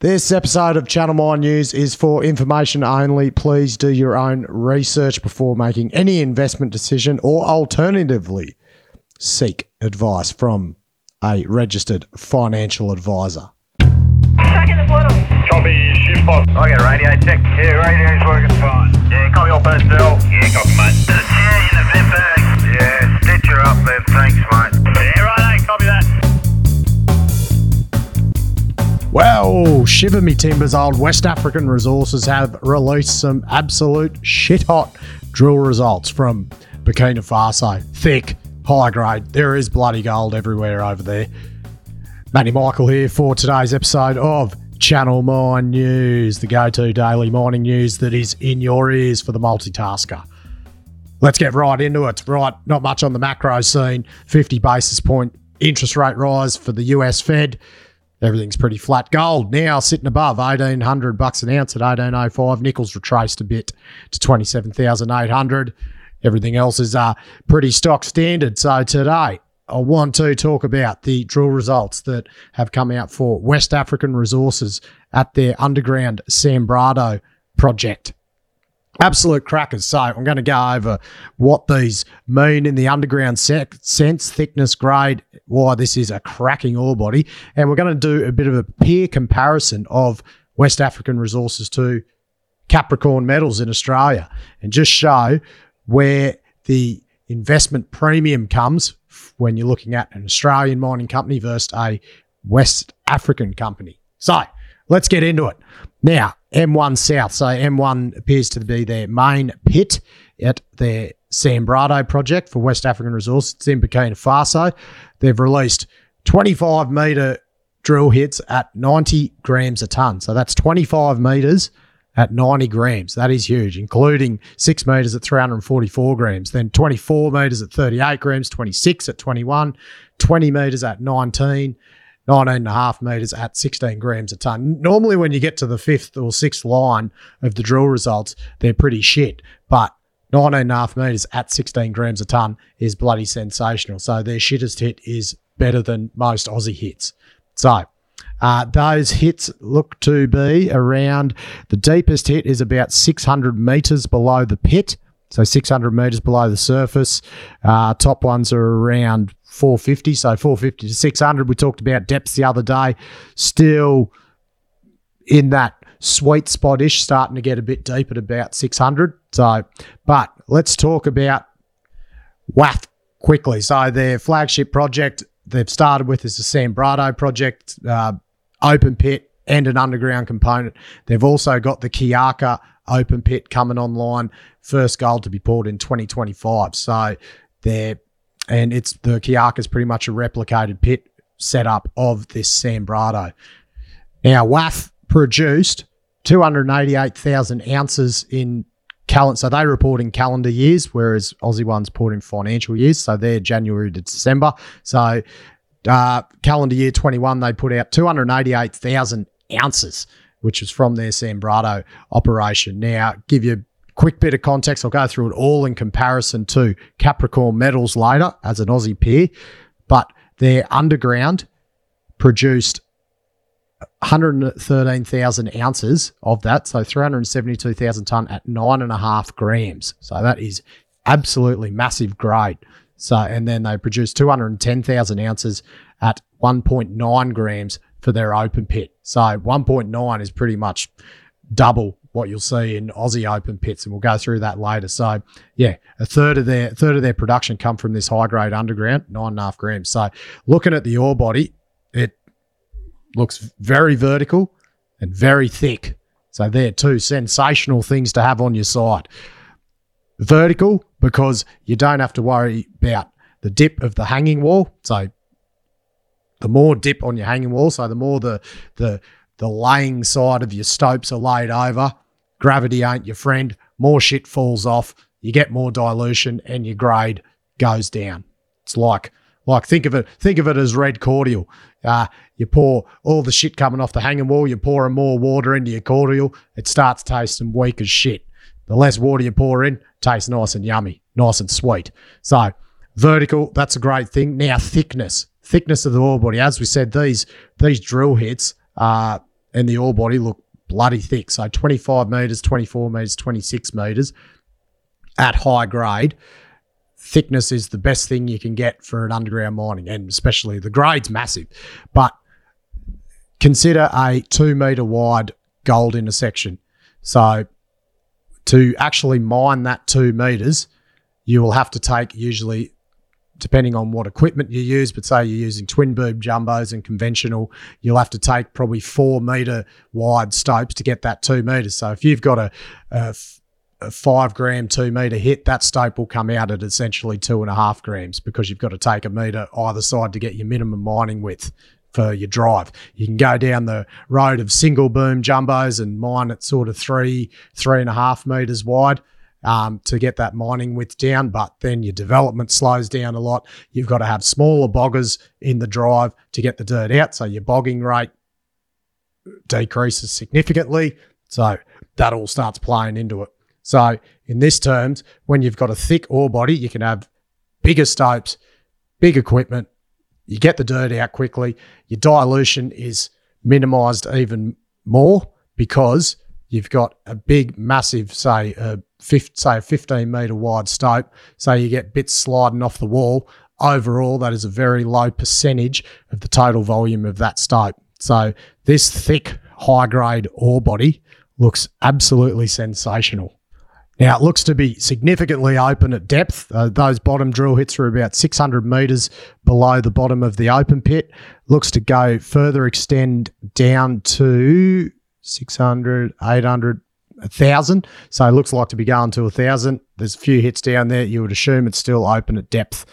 This episode of Channel Mine News is for information only. Please do your own research before making any investment decision or alternatively seek advice from a registered financial advisor. Back in the portal. Copy, shift box. I get radio check. Yeah, radio's working fine. Yeah, copy all personnel. Yeah, copy, mate. Yeah, in the vent bag. Yeah, stitch her up there. Thanks, mate. Yeah, right, copy that. Well, shiver me timbers, old West African Resources have released some absolute shit hot drill results from Burkina Faso. Thick, high grade. There is bloody gold everywhere over there. Matty Michael here for today's episode of Channel Mine News, the go to daily mining news that is in your ears for the multitasker. Let's get right into it. Right, not much on the macro scene. 50 basis point interest rate rise for the US Fed. Everything's pretty flat. Gold now sitting above 1800 bucks an ounce at 1805. Nickel's retraced a bit to 27,800. Everything else is uh, pretty stock standard. So today, I want to talk about the drill results that have come out for West African Resources at their underground Sanbrado project. Absolute crackers. So I'm going to go over what these mean in the underground sec- sense, thickness, grade, why this is a cracking ore body, and we're going to do a bit of a peer comparison of West African resources to Capricorn Metals in Australia, and just show where the investment premium comes when you're looking at an Australian mining company versus a West African company. So let's get into it. Now, M1 South. So M1 appears to be their main pit at their Sanbrado project for West African Resources. It's in Burkina Faso. They've released 25 metre drill hits at 90 grams a tonne. So that's 25 metres at 90 grams. That is huge, including six metres at 344 grams, then 24 metres at 38 grams, 26 at 21, 20 metres at 19, 19 and a half metres at 16 grams a tonne. Normally, when you get to the fifth or sixth line of the drill results, they're pretty shit. But 19 and a half metres at 16 grams a tonne is bloody sensational. So their shittest hit is better than most Aussie hits. So uh, those hits look to be around the deepest hit is about 600 metres below the pit. So 600 metres below the surface. Uh, top ones are around 450. So 450 to 600. We talked about depths the other day. Still in that sweet spot-ish, starting to get a bit deep at about 600. So, but let's talk about WAF quickly. So their flagship project they've started with is the Sanbrado project, uh, open pit and an underground component. They've also got the Kiaka open pit coming online. First gold to be poured in 2025. So they're and it's the Kiaka is pretty much a replicated pit setup of this Sanbrado. Now WAF produced 288,000 ounces in calendar. So they report in calendar years, whereas Aussie ones report in financial years. So they're January to December. So uh, calendar year 21, they put out 288,000 ounces, which is from their Sanbrado operation. Now, give you quick bit of context. I'll go through it all in comparison to Capricorn Metals later as an Aussie peer, but their underground produced 113,000 ounces of that, so 372,000 ton at nine and a half grams. So that is absolutely massive grade. So, and then they produced 210,000 ounces at 1.9 grams for their open pit. So 1.9 is pretty much double what you'll see in Aussie open pits, and we'll go through that later. So, yeah, a third of their third of their production come from this high grade underground, nine and a half grams. So, looking at the ore body, it looks very vertical and very thick. So, they're two sensational things to have on your side. Vertical because you don't have to worry about the dip of the hanging wall. So, the more dip on your hanging wall, so the more the the the laying side of your stopes are laid over, gravity ain't your friend. More shit falls off. You get more dilution, and your grade goes down. It's like like think of it think of it as red cordial. Uh, you pour all the shit coming off the hanging wall. You're pouring more water into your cordial. It starts tasting weak as shit. The less water you pour in, tastes nice and yummy, nice and sweet. So vertical, that's a great thing. Now thickness, thickness of the ore body. As we said, these these drill hits are and the ore body look bloody thick. So 25 meters, 24 meters, 26 meters at high grade. Thickness is the best thing you can get for an underground mining, and especially the grade's massive. But consider a two meter wide gold intersection. So to actually mine that two meters, you will have to take usually, depending on what equipment you use, but say you're using twin boom jumbos and conventional, you'll have to take probably four meter wide stopes to get that two meters. So if you've got a a five gram two meter hit, that stope will come out at essentially two and a half grams because you've got to take a meter either side to get your minimum mining width for your drive. You can go down the road of single boom jumbos and mine at sort of three, three and a half meters wide um, to get that mining width down, but then your development slows down a lot. You've got to have smaller boggers in the drive to get the dirt out. So your bogging rate decreases significantly. So that all starts playing into it. So in this terms, when you've got a thick ore body, you can have bigger stopes, big equipment. You get the dirt out quickly. Your dilution is minimized even more because you've got a big, massive, say, a fif- say a 15 meter wide stope. So you get bits sliding off the wall. Overall, that is a very low percentage of the total volume of that stope. So this thick, high grade ore body looks absolutely sensational. Now it looks to be significantly open at depth. Uh, those bottom drill hits are about 600 meters below the bottom of the open pit. Looks to go further extend down to 600, 800, 1,000. So it looks like to be going to 1,000. There's a few hits down there. You would assume it's still open at depth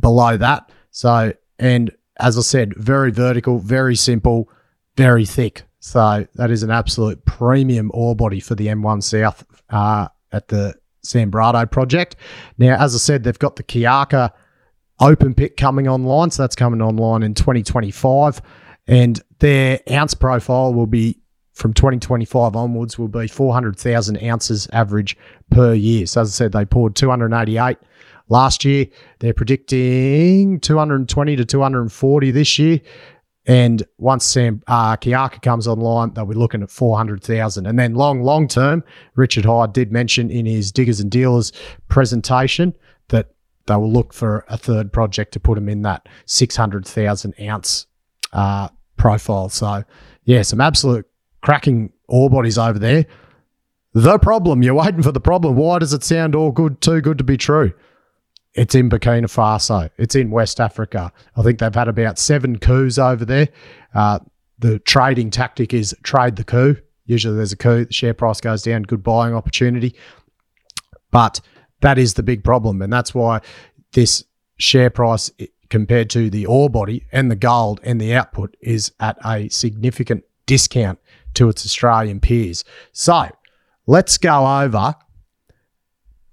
below that. So, and as I said, very vertical, very simple, very thick. So that is an absolute premium ore body for the M1 South uh, at the Sanbrado project. Now, as I said, they've got the Kiaka open pit coming online. So that's coming online in 2025. And their ounce profile will be from 2025 onwards will be 400,000 ounces average per year. So as I said, they poured 288 last year. They're predicting 220 to 240 this year. And once Sam uh, Kiaka comes online, they'll be looking at 400,000. And then long, long term, Richard Hyde did mention in his Diggers and Dealers presentation that they will look for a third project to put them in that 600,000 ounce uh, profile. So, yeah, some absolute cracking ore bodies over there. The problem, you're waiting for the problem. Why does it sound all good, too good to be true? It's in Burkina Faso. It's in West Africa. I think they've had about seven coups over there. Uh, the trading tactic is trade the coup. Usually there's a coup, the share price goes down, good buying opportunity. But that is the big problem. And that's why this share price compared to the ore body and the gold and the output is at a significant discount to its Australian peers. So let's go over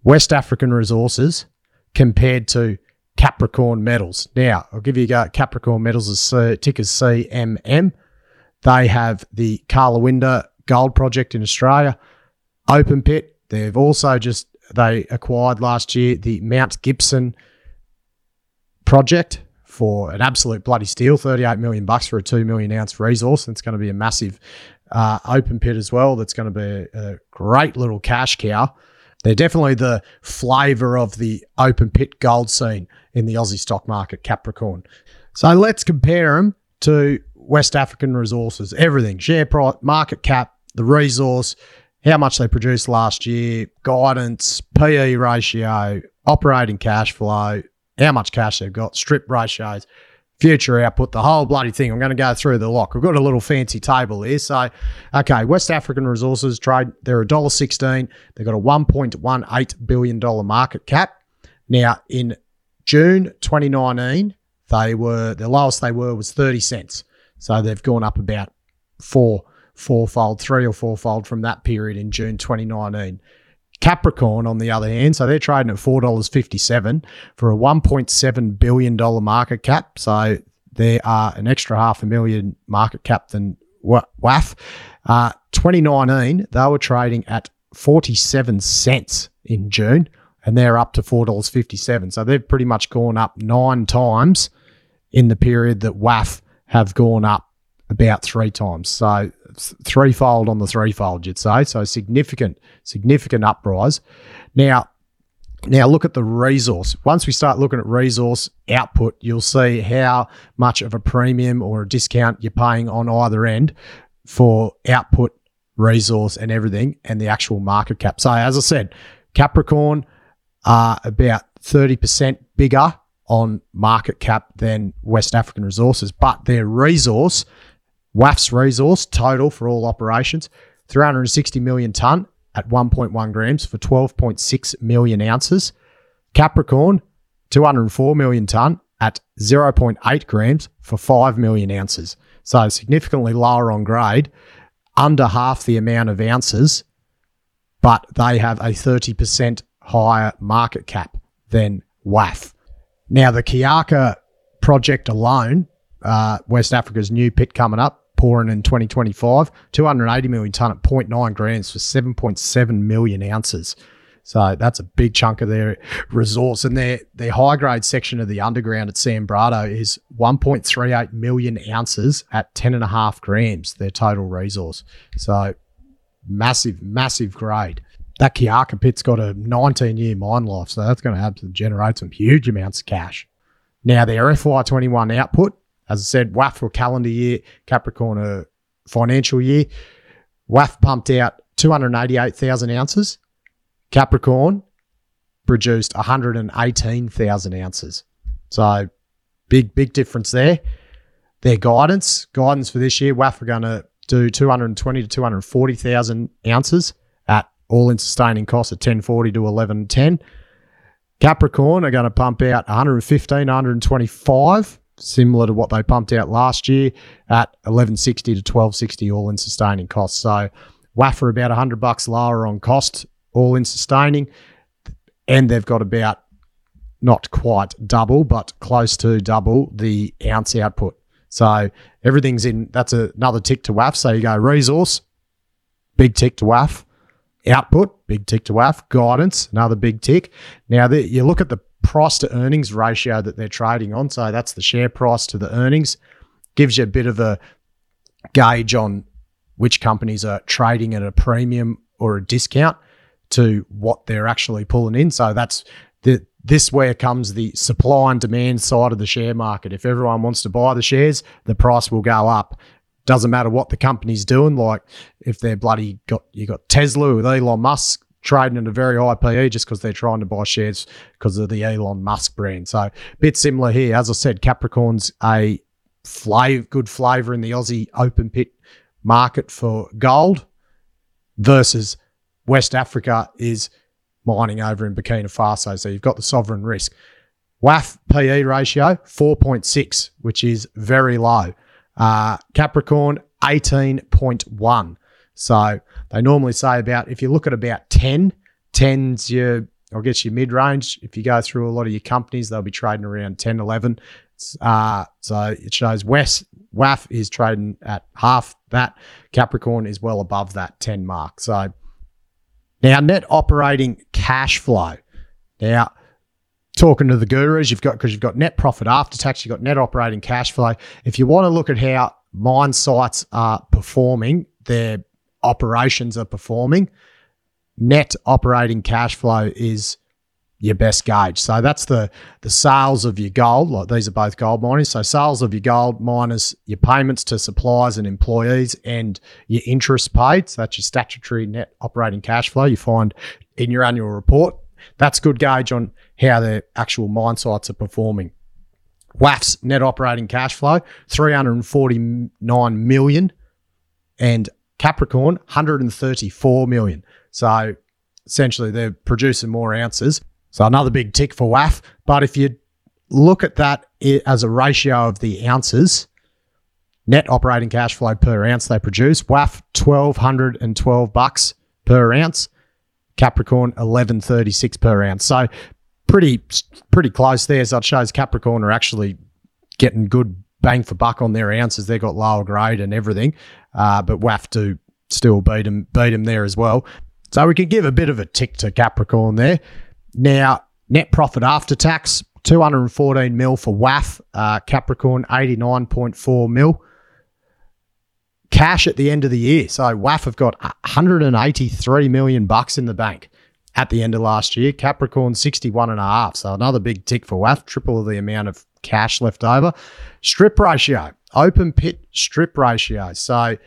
West African resources compared to Capricorn Metals. Now, I'll give you a go. Capricorn Metals is ticker CMM. They have the Karlawinda Gold Project in Australia, open pit. They've also just they acquired last year the Mount Gibson project for an absolute bloody steal, 38 million bucks for a 2 million ounce resource. It's going to be a massive uh, open pit as well. That's going to be a, a great little cash cow. They're definitely the flavour of the open pit gold scene in the Aussie stock market, Capricorn. So let's compare them to West African resources. Everything share price, market cap, the resource, how much they produced last year, guidance, PE ratio, operating cash flow, how much cash they've got, strip ratios, future output, the whole bloody thing. I'm going to go through the lock. We've got a little fancy table here. So, okay, West African Resources trade, they're $1.16. They've got a $1.18 billion market cap. Now, in June 2019, they were, the lowest they were was 30 cents. So they've gone up about four, fourfold, three or fourfold from that period in June 2019. Capricorn, on the other hand, so they're trading at four dollars fifty-seven for a one point seven billion dollar market cap. So they are an extra half a million market cap than WAF. Uh, 2019, they were trading at 47 cents in June, and they're up to four dollars fifty-seven. So they've pretty much gone up nine times in the period that WAF have gone up about three times. So threefold on the threefold, you'd say. So significant, significant uprise. Now, now look at the resource. Once we start looking at resource output, you'll see how much of a premium or a discount you're paying on either end for output, resource, and everything, and the actual market cap. So as I said, Capricorn are about 30% bigger on market cap than West African resources, but their resource, WAF's resource total for all operations, 360 million ton at 1.1 grams for 12.6 million ounces. Capricorn, 204 million ton at 0.8 grams for 5 million ounces. So significantly lower on grade, under half the amount of ounces, but they have a 30% higher market cap than WAF. Now, the Kiaka project alone, uh, West Africa's new pit coming up, pouring in 2025, 280 million tonne at 0.9 grams for 7.7 million ounces. So that's a big chunk of their resource. And their, their high grade section of the underground at Sanbrado is 1.38 million ounces at 10.5 grams, their total resource. So massive, massive grade. That Kiaka pit's got a 19 year mine life. So that's going to have to generate some huge amounts of cash. Now, their FY21 output, as I said, WAF for calendar year, Capricorn a financial year. WAF pumped out 288,000 ounces. Capricorn produced 118,000 ounces. So big, big difference there. Their guidance, guidance for this year, WAF are going to do 220 to 240,000 ounces at all in sustaining costs of 1040 to 1110. Capricorn are going to pump out 115, 125, similar to what they pumped out last year at 1160 to 1260 all in sustaining costs. So WAF are about 100 bucks lower on cost all in sustaining, and they've got about not quite double, but close to double the ounce output. So everything's in. That's a, another tick to WAF. So you go resource, big tick to WAF. Output, big tick to WAF. Guidance, another big tick. Now the, you look at the price to earnings ratio that they're trading on. So that's the share price to the earnings. Gives you a bit of a gauge on which companies are trading at a premium or a discount to what they're actually pulling in. So that's the this where comes the supply and demand side of the share market. If everyone wants to buy the shares, the price will go up. Doesn't matter what the company's doing. Like if they're bloody got you got Tesla with Elon Musk trading at a very high PE just because they're trying to buy shares because of the Elon Musk brand. So a bit similar here. As I said, Capricorn's a flavor, good flavour in the Aussie open pit market for gold versus West Africa is mining over in Burkina Faso. So you've got the sovereign risk. WAF PE ratio 4.6, which is very low. Uh, Capricorn 18.1. So they normally say about, if you look at about 10, 10's your, I guess your mid range. If you go through a lot of your companies, they'll be trading around 10, 11. Uh, so it shows West WAF is trading at half that. Capricorn is well above that 10 mark. So now, net operating cash flow. Now, talking to the gurus, you've got because you've got net profit after tax, you've got net operating cash flow. If you want to look at how mine sites are performing, their operations are performing, net operating cash flow is your best gauge. So that's the the sales of your gold. Like these are both gold miners. So sales of your gold miners, your payments to suppliers and employees, and your interest paid. So that's your statutory net operating cash flow you find in your annual report. That's good gauge on how the actual mine sites are performing. WAF's net operating cash flow, 349 million, and Capricorn, 134 million. So essentially they're producing more ounces so another big tick for WAF. But if you look at that as a ratio of the ounces, net operating cash flow per ounce they produce, WAF 1212 bucks per ounce, Capricorn 1136 per ounce. So pretty pretty close there. So it shows Capricorn are actually getting good bang for buck on their ounces. They've got lower grade and everything, uh, but WAF do still beat them beat them there as well. So we could give a bit of a tick to Capricorn there. Now, net profit after tax, 214 mil for WAF, uh, Capricorn 89.4 mil. cash at the end of the year. So WAF have got 183 million bucks in the bank at the end of last year. Capricorn 61 and a half. So another big tick for WAF, triple of the amount of cash left over. Strip ratio, open pit strip ratio. So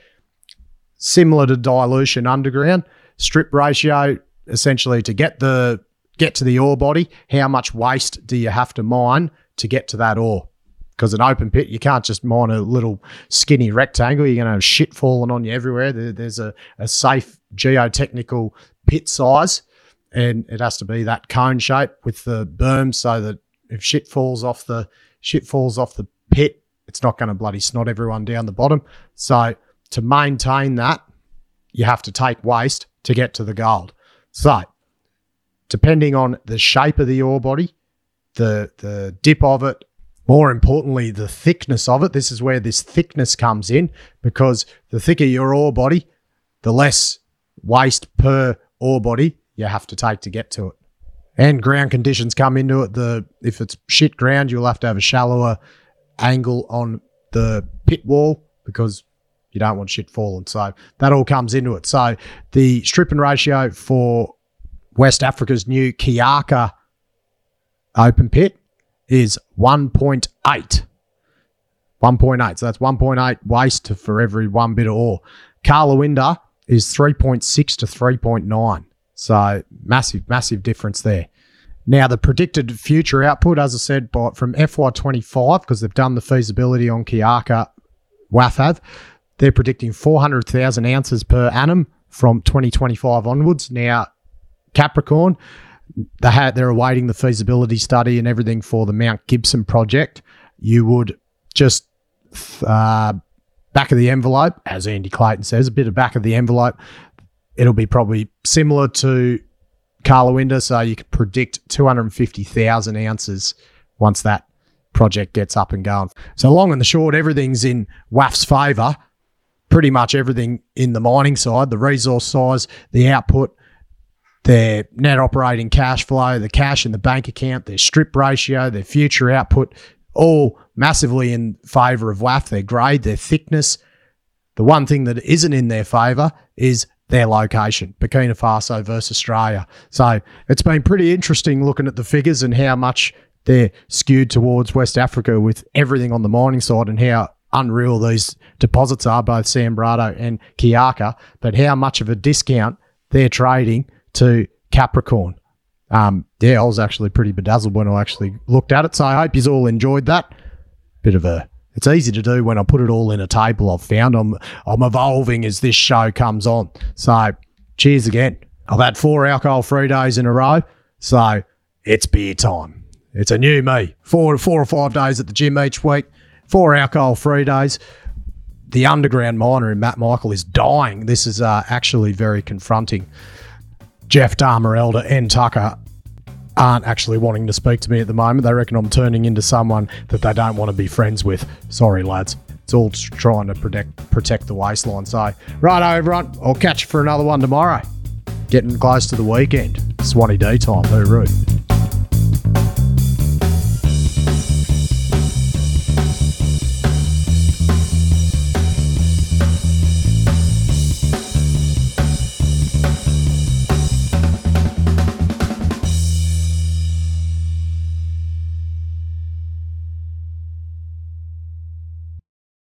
similar to dilution underground, strip ratio essentially to get the get to the ore body, how much waste do you have to mine to get to that ore? Because an open pit, you can't just mine a little skinny rectangle. You're going to have shit falling on you everywhere. There, there's a, a safe geotechnical pit size, and it has to be that cone shape with the berm so that if shit falls off the shit falls off the pit, it's not going to bloody snot everyone down the bottom. So to maintain that, you have to take waste to get to the gold. So depending on the shape of the ore body, the the dip of it, more importantly, the thickness of it. This is where this thickness comes in because the thicker your ore body, the less waste per ore body you have to take to get to it. And ground conditions come into it. The if it's shit ground, you'll have to have a shallower angle on the pit wall because you don't want shit falling. So that all comes into it. So the stripping ratio for West Africa's new Kiaka open pit is 1.8. 1.8. So that's 1.8 waste for every one bit of ore. Karlawinda is 3.6 to 3.9. So massive, massive difference there. Now, the predicted future output, as I said, by, from FY25, because they've done the feasibility on Kiaka WAFAV, they're predicting 400,000 ounces per annum from 2025 onwards. Now, Capricorn, they had they're awaiting the feasibility study and everything for the Mount Gibson project. You would just uh, back of the envelope, as Andy Clayton says, a bit of back of the envelope. It'll be probably similar to Karlawinda, so you could predict 250,000 ounces once that project gets up and going. So long and the short, everything's in WAF's favour. Pretty much everything in the mining side, the resource size, the output, their net operating cash flow, the cash in the bank account, their strip ratio, their future output, all massively in favour of WAF, their grade, their thickness. The one thing that isn't in their favour is their location, Burkina Faso versus Australia. So it's been pretty interesting looking at the figures and how much they're skewed towards West Africa with everything on the mining side and how unreal these deposits are, both Sanbrado and Kiaka, but how much of a discount they're trading to Capricorn. Um, yeah, I was actually pretty bedazzled when I actually looked at it. So I hope you all enjoyed that. Bit of a it's easy to do when I put it all in a table I've found. I'm I'm evolving as this show comes on. So cheers again. I've had four alcohol free days in a row. So it's beer time. It's a new me. Four four or five days at the gym each week, four alcohol free days. The underground miner in Matt Michael is dying. This is uh, actually very confronting. Jeff Dahmer Elder and Tucker aren't actually wanting to speak to me at the moment. They reckon I'm turning into someone that they don't want to be friends with. Sorry, lads. It's all trying to protect protect the waistline. So, right, everyone. I'll catch you for another one tomorrow. Getting close to the weekend. Swanee D time. Hooroo.